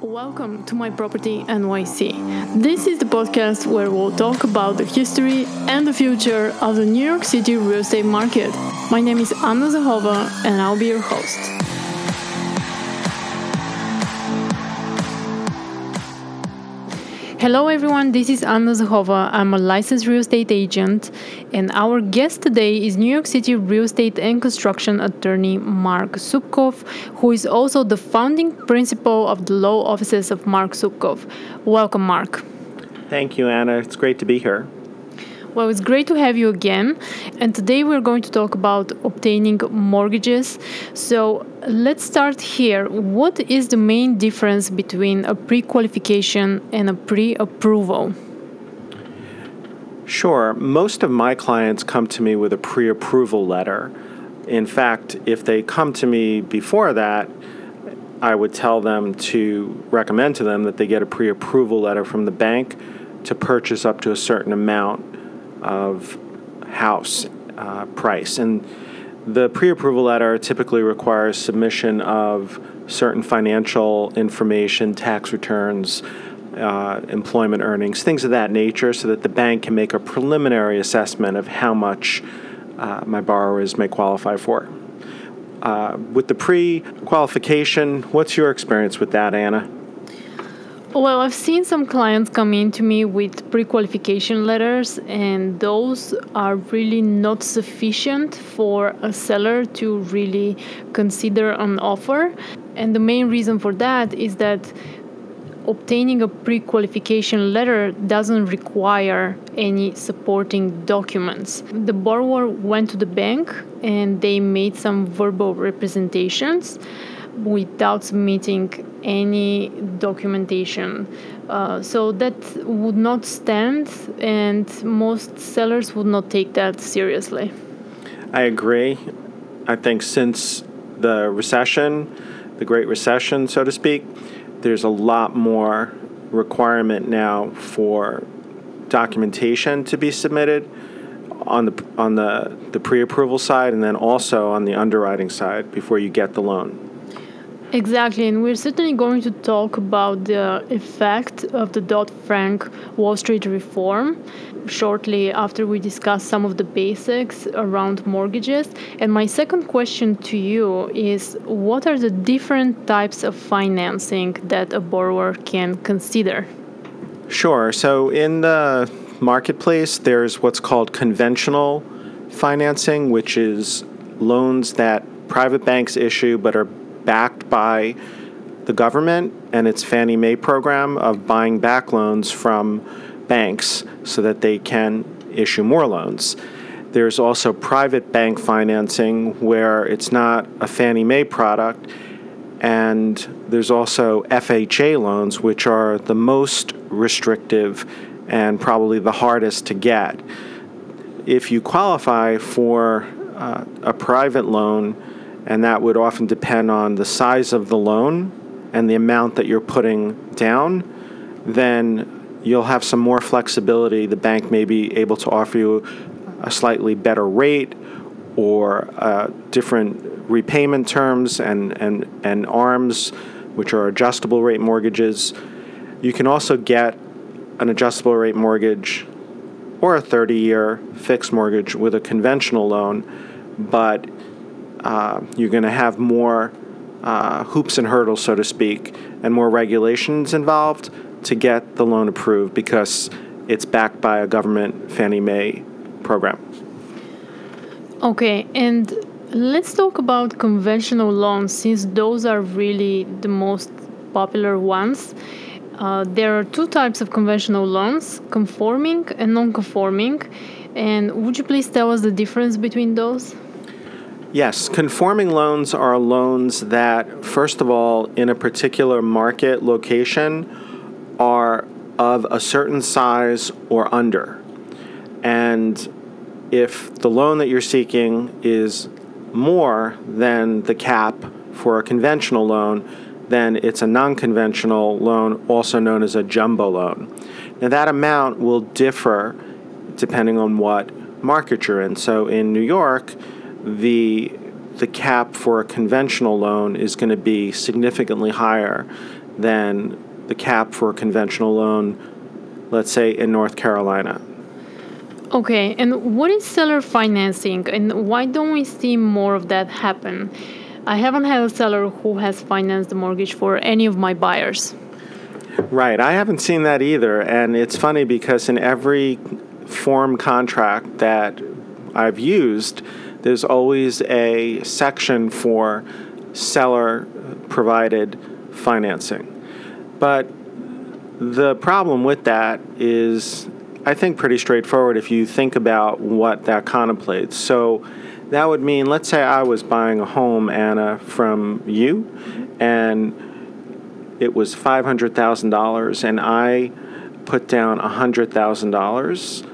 Welcome to My Property NYC. This is the podcast where we'll talk about the history and the future of the New York City real estate market. My name is Anna Zahova and I'll be your host. Hello, everyone. This is Anna Zahova. I'm a licensed real estate agent, and our guest today is New York City real estate and construction attorney Mark Zubkov, who is also the founding principal of the law offices of Mark Zubkov. Welcome, Mark. Thank you, Anna. It's great to be here. Well, it's great to have you again. And today we're going to talk about obtaining mortgages. So let's start here. What is the main difference between a pre qualification and a pre approval? Sure. Most of my clients come to me with a pre approval letter. In fact, if they come to me before that, I would tell them to recommend to them that they get a pre approval letter from the bank to purchase up to a certain amount of house uh, price. And the pre approval letter typically requires submission of certain financial information, tax returns, uh, employment earnings, things of that nature, so that the bank can make a preliminary assessment of how much uh, my borrowers may qualify for. Uh, with the pre qualification, what's your experience with that, Anna? Well, I've seen some clients come in to me with pre qualification letters, and those are really not sufficient for a seller to really consider an offer. And the main reason for that is that obtaining a pre qualification letter doesn't require any supporting documents. The borrower went to the bank and they made some verbal representations without submitting any documentation. Uh, so that would not stand, and most sellers would not take that seriously. I agree. I think since the recession, the Great Recession, so to speak, there's a lot more requirement now for documentation to be submitted on the on the, the pre-approval side and then also on the underwriting side before you get the loan. Exactly, and we're certainly going to talk about the effect of the Dodd Frank Wall Street reform shortly after we discuss some of the basics around mortgages. And my second question to you is what are the different types of financing that a borrower can consider? Sure. So, in the marketplace, there's what's called conventional financing, which is loans that private banks issue but are backed by the government and its Fannie Mae program of buying back loans from banks so that they can issue more loans. There's also private bank financing where it's not a Fannie Mae product. And there's also FHA loans, which are the most restrictive and probably the hardest to get. If you qualify for uh, a private loan, and that would often depend on the size of the loan and the amount that you're putting down, then you'll have some more flexibility. The bank may be able to offer you a slightly better rate or uh, different repayment terms and, and, and ARMs, which are adjustable rate mortgages. You can also get an adjustable rate mortgage or a 30 year fixed mortgage with a conventional loan, but uh, you're going to have more uh, hoops and hurdles, so to speak, and more regulations involved to get the loan approved because it's backed by a government Fannie Mae program. Okay, and let's talk about conventional loans since those are really the most popular ones. Uh, there are two types of conventional loans conforming and non conforming. And would you please tell us the difference between those? Yes, conforming loans are loans that, first of all, in a particular market location, are of a certain size or under. And if the loan that you're seeking is more than the cap for a conventional loan, then it's a non conventional loan, also known as a jumbo loan. Now, that amount will differ depending on what market you're in. So, in New York, the the cap for a conventional loan is going to be significantly higher than the cap for a conventional loan, let's say in North Carolina. Okay, and what is seller financing and why don't we see more of that happen? I haven't had a seller who has financed the mortgage for any of my buyers. Right, I haven't seen that either. And it's funny because in every form contract that I've used, there's always a section for seller provided financing. But the problem with that is, I think, pretty straightforward if you think about what that contemplates. So that would mean, let's say I was buying a home, Anna, from you, and it was $500,000, and I put down $100,000.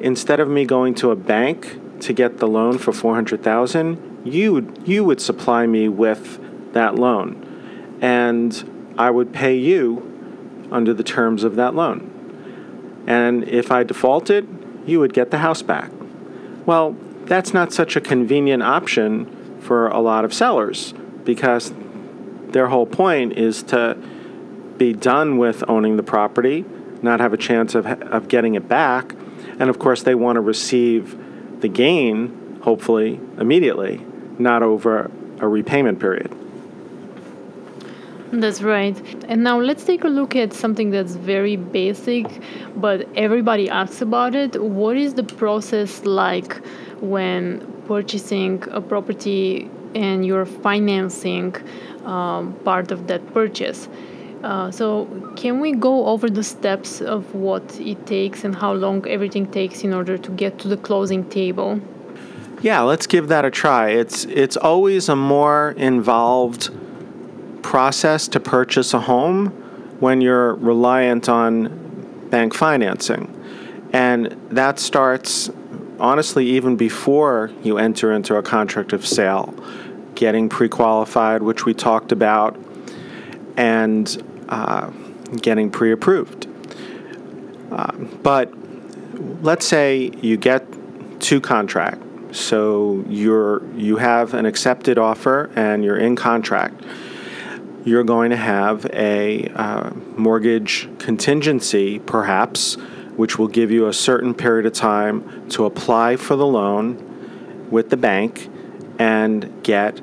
Instead of me going to a bank to get the loan for 400,000, you you would supply me with that loan and I would pay you under the terms of that loan. And if I defaulted, you would get the house back. Well, that's not such a convenient option for a lot of sellers because their whole point is to be done with owning the property, not have a chance of, of getting it back, and of course, they want to receive the gain, hopefully, immediately, not over a repayment period. That's right. And now let's take a look at something that's very basic, but everybody asks about it. What is the process like when purchasing a property and you're financing um, part of that purchase? Uh, so, can we go over the steps of what it takes and how long everything takes in order to get to the closing table? Yeah, let's give that a try. It's it's always a more involved process to purchase a home when you're reliant on bank financing. And that starts honestly even before you enter into a contract of sale, getting pre-qualified, which we talked about, and uh, getting pre approved. Uh, but let's say you get to contract. So you're you have an accepted offer and you're in contract. You're going to have a uh, mortgage contingency, perhaps, which will give you a certain period of time to apply for the loan with the bank and get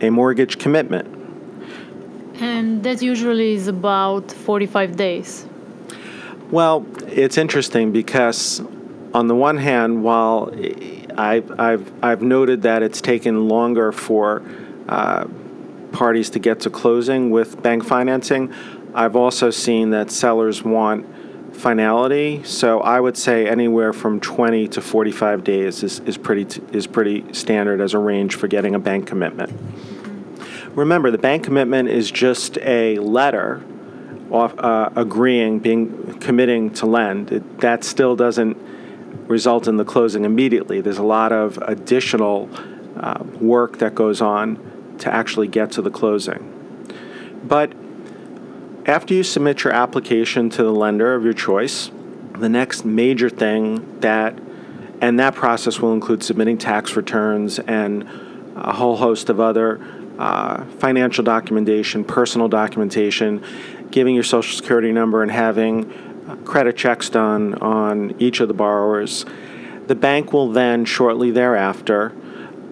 a mortgage commitment. And that usually is about 45 days. Well, it's interesting because, on the one hand, while I've, I've, I've noted that it's taken longer for uh, parties to get to closing with bank financing, I've also seen that sellers want finality. So I would say anywhere from 20 to 45 days is, is, pretty, is pretty standard as a range for getting a bank commitment. Remember, the bank commitment is just a letter off, uh, agreeing, being committing to lend. It, that still doesn't result in the closing immediately. There's a lot of additional uh, work that goes on to actually get to the closing. But after you submit your application to the lender of your choice, the next major thing that, and that process will include submitting tax returns and a whole host of other uh, financial documentation, personal documentation, giving your social security number, and having credit checks done on each of the borrowers. The bank will then, shortly thereafter,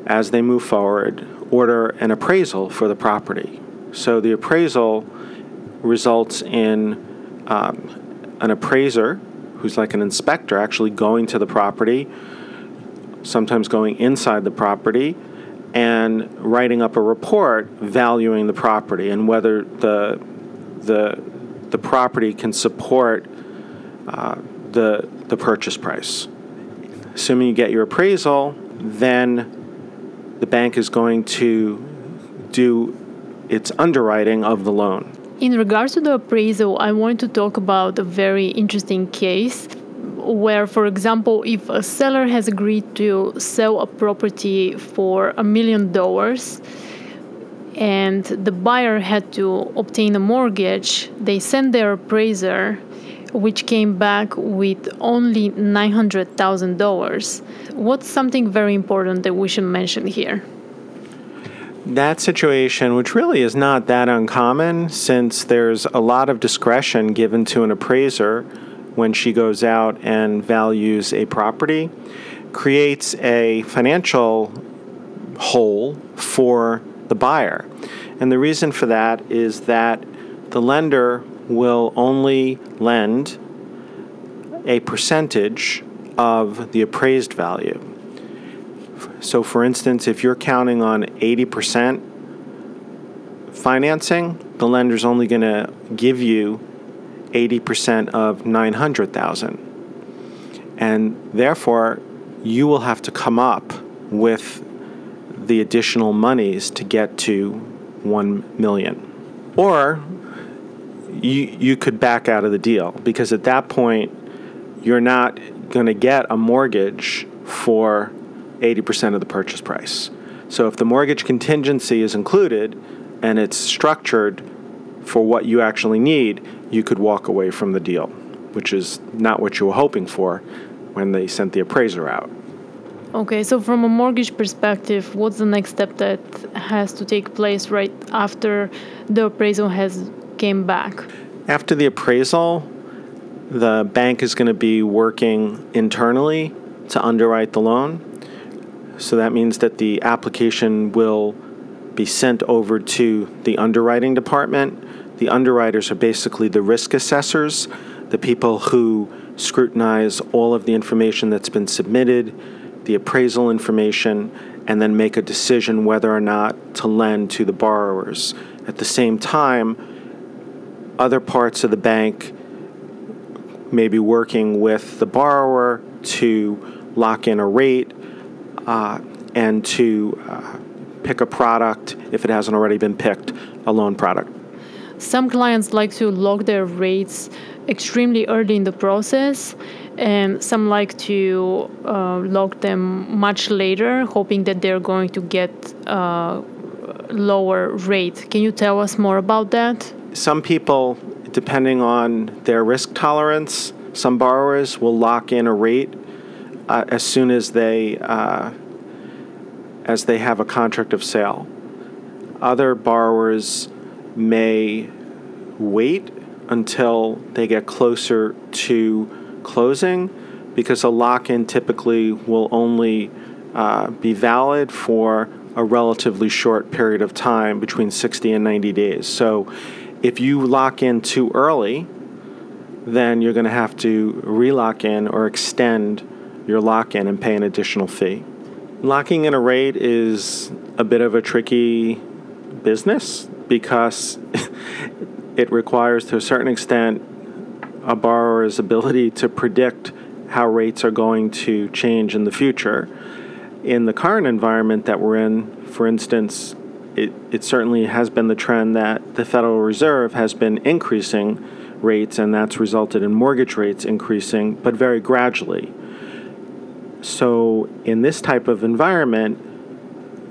as they move forward, order an appraisal for the property. So the appraisal results in um, an appraiser, who's like an inspector, actually going to the property, sometimes going inside the property, and writing up a report valuing the property and whether the the the property can support uh, the the purchase price. Assuming you get your appraisal, then the bank is going to do its underwriting of the loan. In regards to the appraisal, I want to talk about a very interesting case where, for example, if a seller has agreed to sell a property for a million dollars and the buyer had to obtain a mortgage, they sent their appraiser, which came back with only $900,000. What's something very important that we should mention here? that situation, which really is not that uncommon since there's a lot of discretion given to an appraiser when she goes out and values a property, creates a financial hole for the buyer. And the reason for that is that the lender will only lend a percentage of the appraised value. So, for instance, if you're counting on 80% financing, the lender's only going to give you 80% of 900,000. And therefore, you will have to come up with the additional monies to get to 1 million. Or you you could back out of the deal because at that point you're not going to get a mortgage for 80% of the purchase price. So if the mortgage contingency is included and it's structured for what you actually need, you could walk away from the deal, which is not what you were hoping for when they sent the appraiser out. Okay, so from a mortgage perspective, what's the next step that has to take place right after the appraisal has came back? After the appraisal, the bank is going to be working internally to underwrite the loan. So that means that the application will be sent over to the underwriting department. The underwriters are basically the risk assessors, the people who scrutinize all of the information that's been submitted, the appraisal information, and then make a decision whether or not to lend to the borrowers. At the same time, other parts of the bank may be working with the borrower to lock in a rate uh, and to uh, pick a product if it hasn't already been picked, a loan product. Some clients like to lock their rates extremely early in the process, and some like to uh, lock them much later, hoping that they're going to get a uh, lower rate. Can you tell us more about that? Some people, depending on their risk tolerance, some borrowers will lock in a rate uh, as soon as they uh, as they have a contract of sale. Other borrowers may wait until they get closer to closing because a lock in typically will only uh, be valid for a relatively short period of time between 60 and 90 days. So if you lock in too early, then you're going to have to relock in or extend your lock in and pay an additional fee. Locking in a rate is a bit of a tricky business because it requires, to a certain extent, a borrower's ability to predict how rates are going to change in the future. In the current environment that we're in, for instance, it, it certainly has been the trend that the Federal Reserve has been increasing rates, and that's resulted in mortgage rates increasing, but very gradually. So, in this type of environment,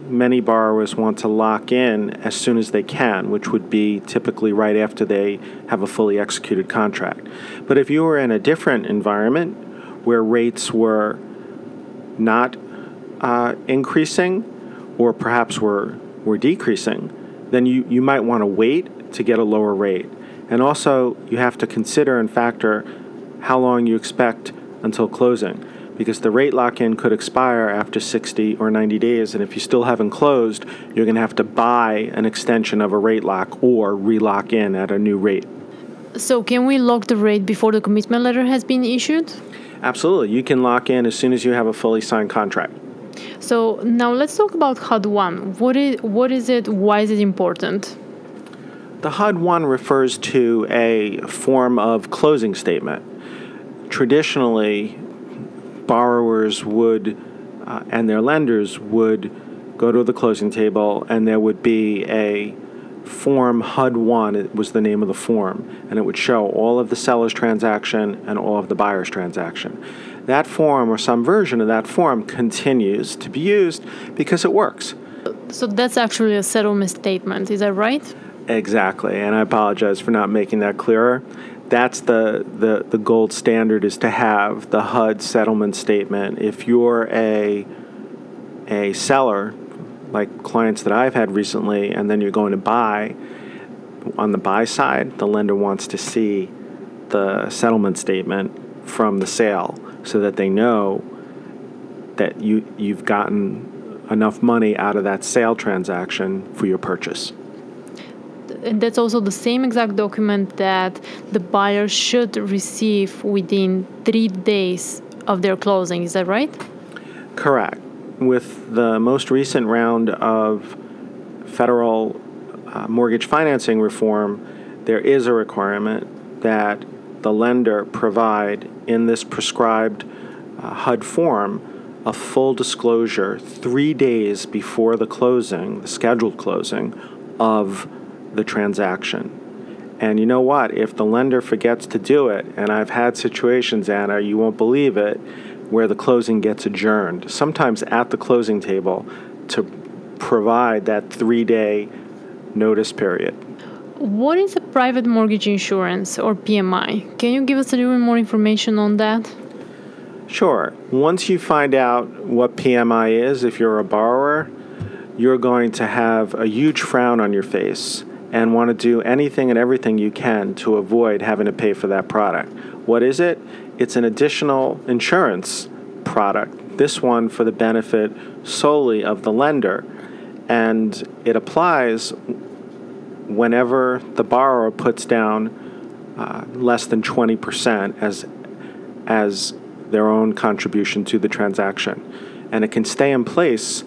many borrowers want to lock in as soon as they can, which would be typically right after they have a fully executed contract. But if you were in a different environment where rates were not uh, increasing or perhaps were, were decreasing, then you, you might want to wait to get a lower rate. And also, you have to consider and factor how long you expect until closing because the rate lock in could expire after 60 or 90 days. And if you still haven't closed, you're going to have to buy an extension of a rate lock or relock in at a new rate. So, can we lock the rate before the commitment letter has been issued? Absolutely. You can lock in as soon as you have a fully signed contract. So, now let's talk about HUD 1. What is, what is it? Why is it important? The HUD 1 refers to a form of closing statement. Traditionally, borrowers would uh, and their lenders would go to the closing table and there would be a form HUD 1 it was the name of the form and it would show all of the seller's transaction and all of the buyer's transaction. That form or some version of that form continues to be used because it works. So that's actually a settlement statement is that right? Exactly and i apologize for not making that clearer that's the, the, the gold standard is to have the HUD settlement statement. If you're a, a seller, like clients that I've had recently, and then you're going to buy, on the buy side, the lender wants to see the settlement statement from the sale so that they know that you, you've gotten enough money out of that sale transaction for your purchase. And that's also the same exact document that the buyer should receive within three days of their closing. Is that right? Correct. With the most recent round of federal uh, mortgage financing reform, there is a requirement that the lender provide in this prescribed uh, HUD form a full disclosure three days before the closing, the scheduled closing, of the transaction. And you know what? If the lender forgets to do it, and I've had situations, Anna, you won't believe it, where the closing gets adjourned, sometimes at the closing table, to provide that three day notice period. What is a private mortgage insurance or PMI? Can you give us a little more information on that? Sure. Once you find out what PMI is, if you're a borrower, you're going to have a huge frown on your face and want to do anything and everything you can to avoid having to pay for that product. What is it? It's an additional insurance product, this one for the benefit solely of the lender. And it applies whenever the borrower puts down uh, less than 20% as, as their own contribution to the transaction. And it can stay in place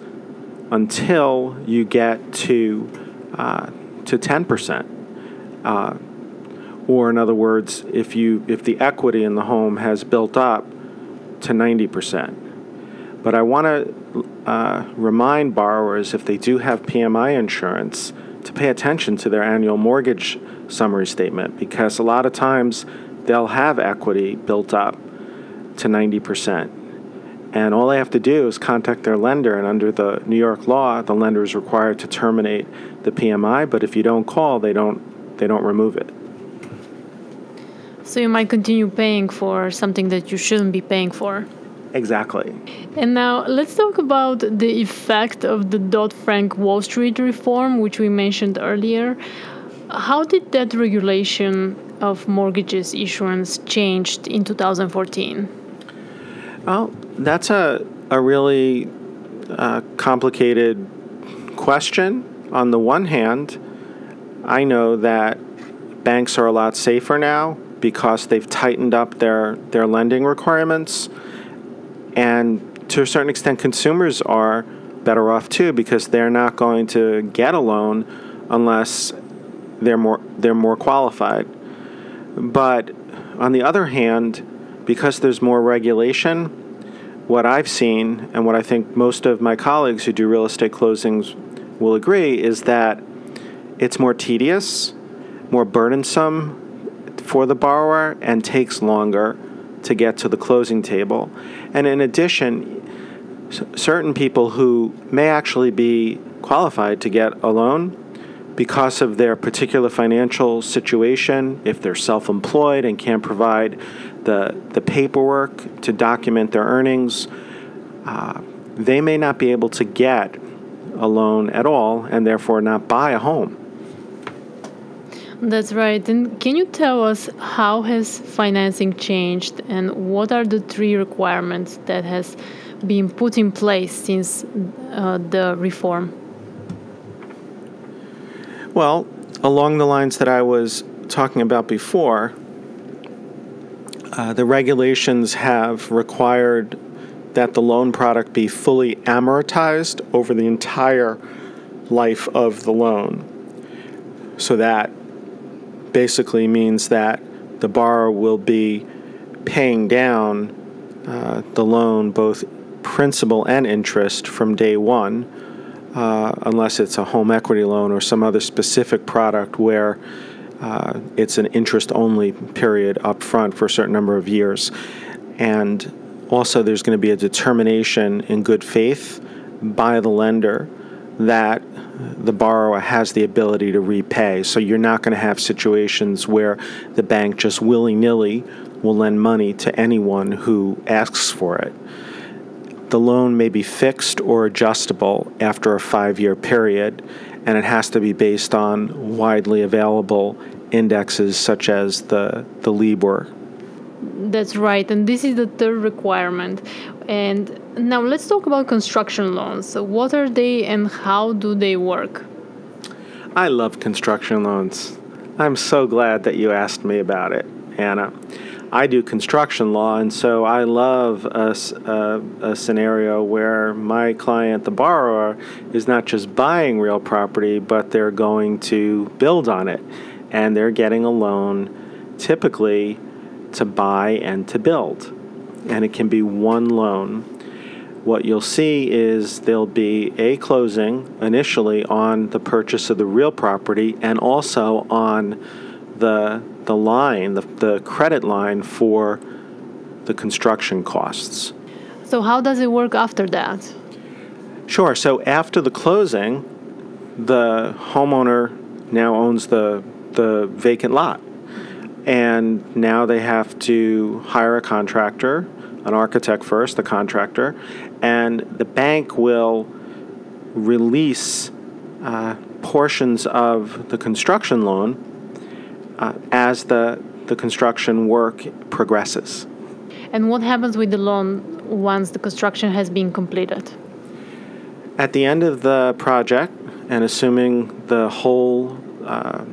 until you get to, uh, to 10%. Uh, or in other words, if, you, if the equity in the home has built up to 90%. But I want to uh, remind borrowers if they do have PMI insurance to pay attention to their annual mortgage summary statement because a lot of times they'll have equity built up to 90%. And all they have to do is contact their lender, and under the New York law, the lender is required to terminate the PMI. But if you don't call, they don't they don't remove it. So you might continue paying for something that you shouldn't be paying for. Exactly. And now let's talk about the effect of the Dodd Frank Wall Street reform, which we mentioned earlier. How did that regulation of mortgages issuance changed in 2014? Well, that's a, a really uh, complicated question. On the one hand, I know that banks are a lot safer now because they've tightened up their, their lending requirements. And to a certain extent, consumers are better off too because they're not going to get a loan unless they're more, they're more qualified. But on the other hand, because there's more regulation, what I've seen and what I think most of my colleagues who do real estate closings will agree is that it's more tedious, more burdensome for the borrower, and takes longer to get to the closing table. And in addition, certain people who may actually be qualified to get a loan because of their particular financial situation, if they're self employed and can't provide the, the paperwork to document their earnings, uh, they may not be able to get a loan at all and therefore not buy a home. That's right. And can you tell us how has financing changed and what are the three requirements that has been put in place since uh, the reform? Well, along the lines that I was talking about before, uh, the regulations have required that the loan product be fully amortized over the entire life of the loan. So that basically means that the borrower will be paying down uh, the loan, both principal and interest, from day one uh, unless it's a home equity loan or some other specific product where uh, it's an interest only period up front for a certain number of years. And also, there's going to be a determination in good faith by the lender that the borrower has the ability to repay. So you're not going to have situations where the bank just willy nilly will lend money to anyone who asks for it. The loan may be fixed or adjustable after a five year period, and it has to be based on widely available indexes such as the, the LIBOR. That's right, and this is the third requirement. And now let's talk about construction loans. What are they and how do they work? I love construction loans. I'm so glad that you asked me about it, Anna. I do construction law, and so I love a, a, a, scenario where my client, the borrower, is not just buying real property, but they're going to build on it. And they're getting a loan typically to buy and to build. And it can be one loan. What you'll see is there'll be a closing initially on the purchase of the real property and also on the the line, the, the credit line for the construction costs. So, how does it work after that? Sure. So, after the closing, the homeowner now owns the, the vacant lot. And now they have to hire a contractor, an architect first, the contractor, and the bank will release uh, portions of the construction loan uh, as the, the construction work progresses. And what happens with the loan once the construction has been completed? At the end of the project, and assuming the whole uh,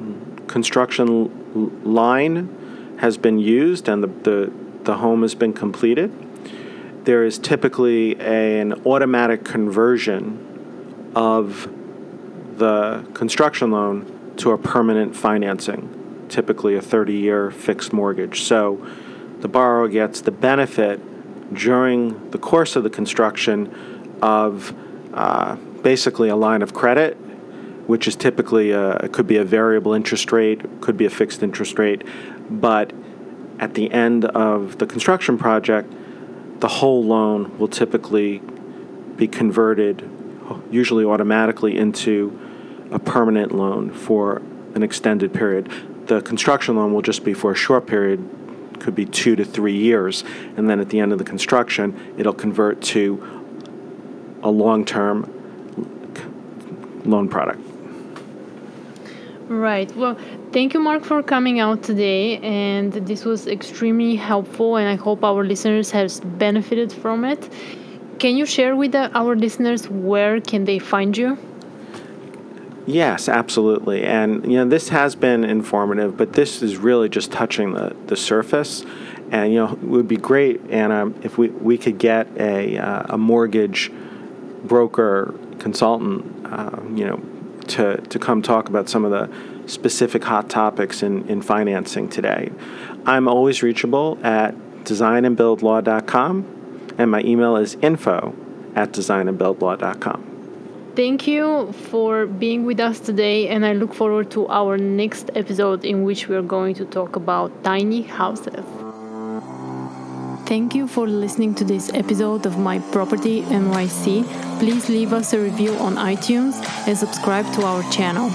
construction line has been used and the, the, the home has been completed, there is typically a, an automatic conversion of the construction loan to a permanent financing typically a 30 year fixed mortgage. So the borrower gets the benefit during the course of the construction of uh, basically a line of credit, which is typically a, it could be a variable interest rate, could be a fixed interest rate, but at the end of the construction project, the whole loan will typically be converted, usually automatically, into a permanent loan for an extended period the construction loan will just be for a short period, could be two to three years, and then at the end of the construction, it'll convert to a long term loan product. Right. Well, thank you, Mark, for coming out today. And this was extremely helpful, and I hope our listeners have benefited from it. Can you share with our listeners where can they find you? Yes, absolutely. And you know, this has been informative, but this is really just touching the, the surface. And you know, it would be great, Anna, if we, we could get a, uh, a mortgage broker consultant, uh, you know, to, to come talk about some of the specific hot topics in, in financing today. I'm always reachable at designandbuildlaw.com, and my email is info at designandbuildlaw.com. Thank you for being with us today, and I look forward to our next episode in which we are going to talk about tiny houses. Thank you for listening to this episode of My Property NYC. Please leave us a review on iTunes and subscribe to our channel.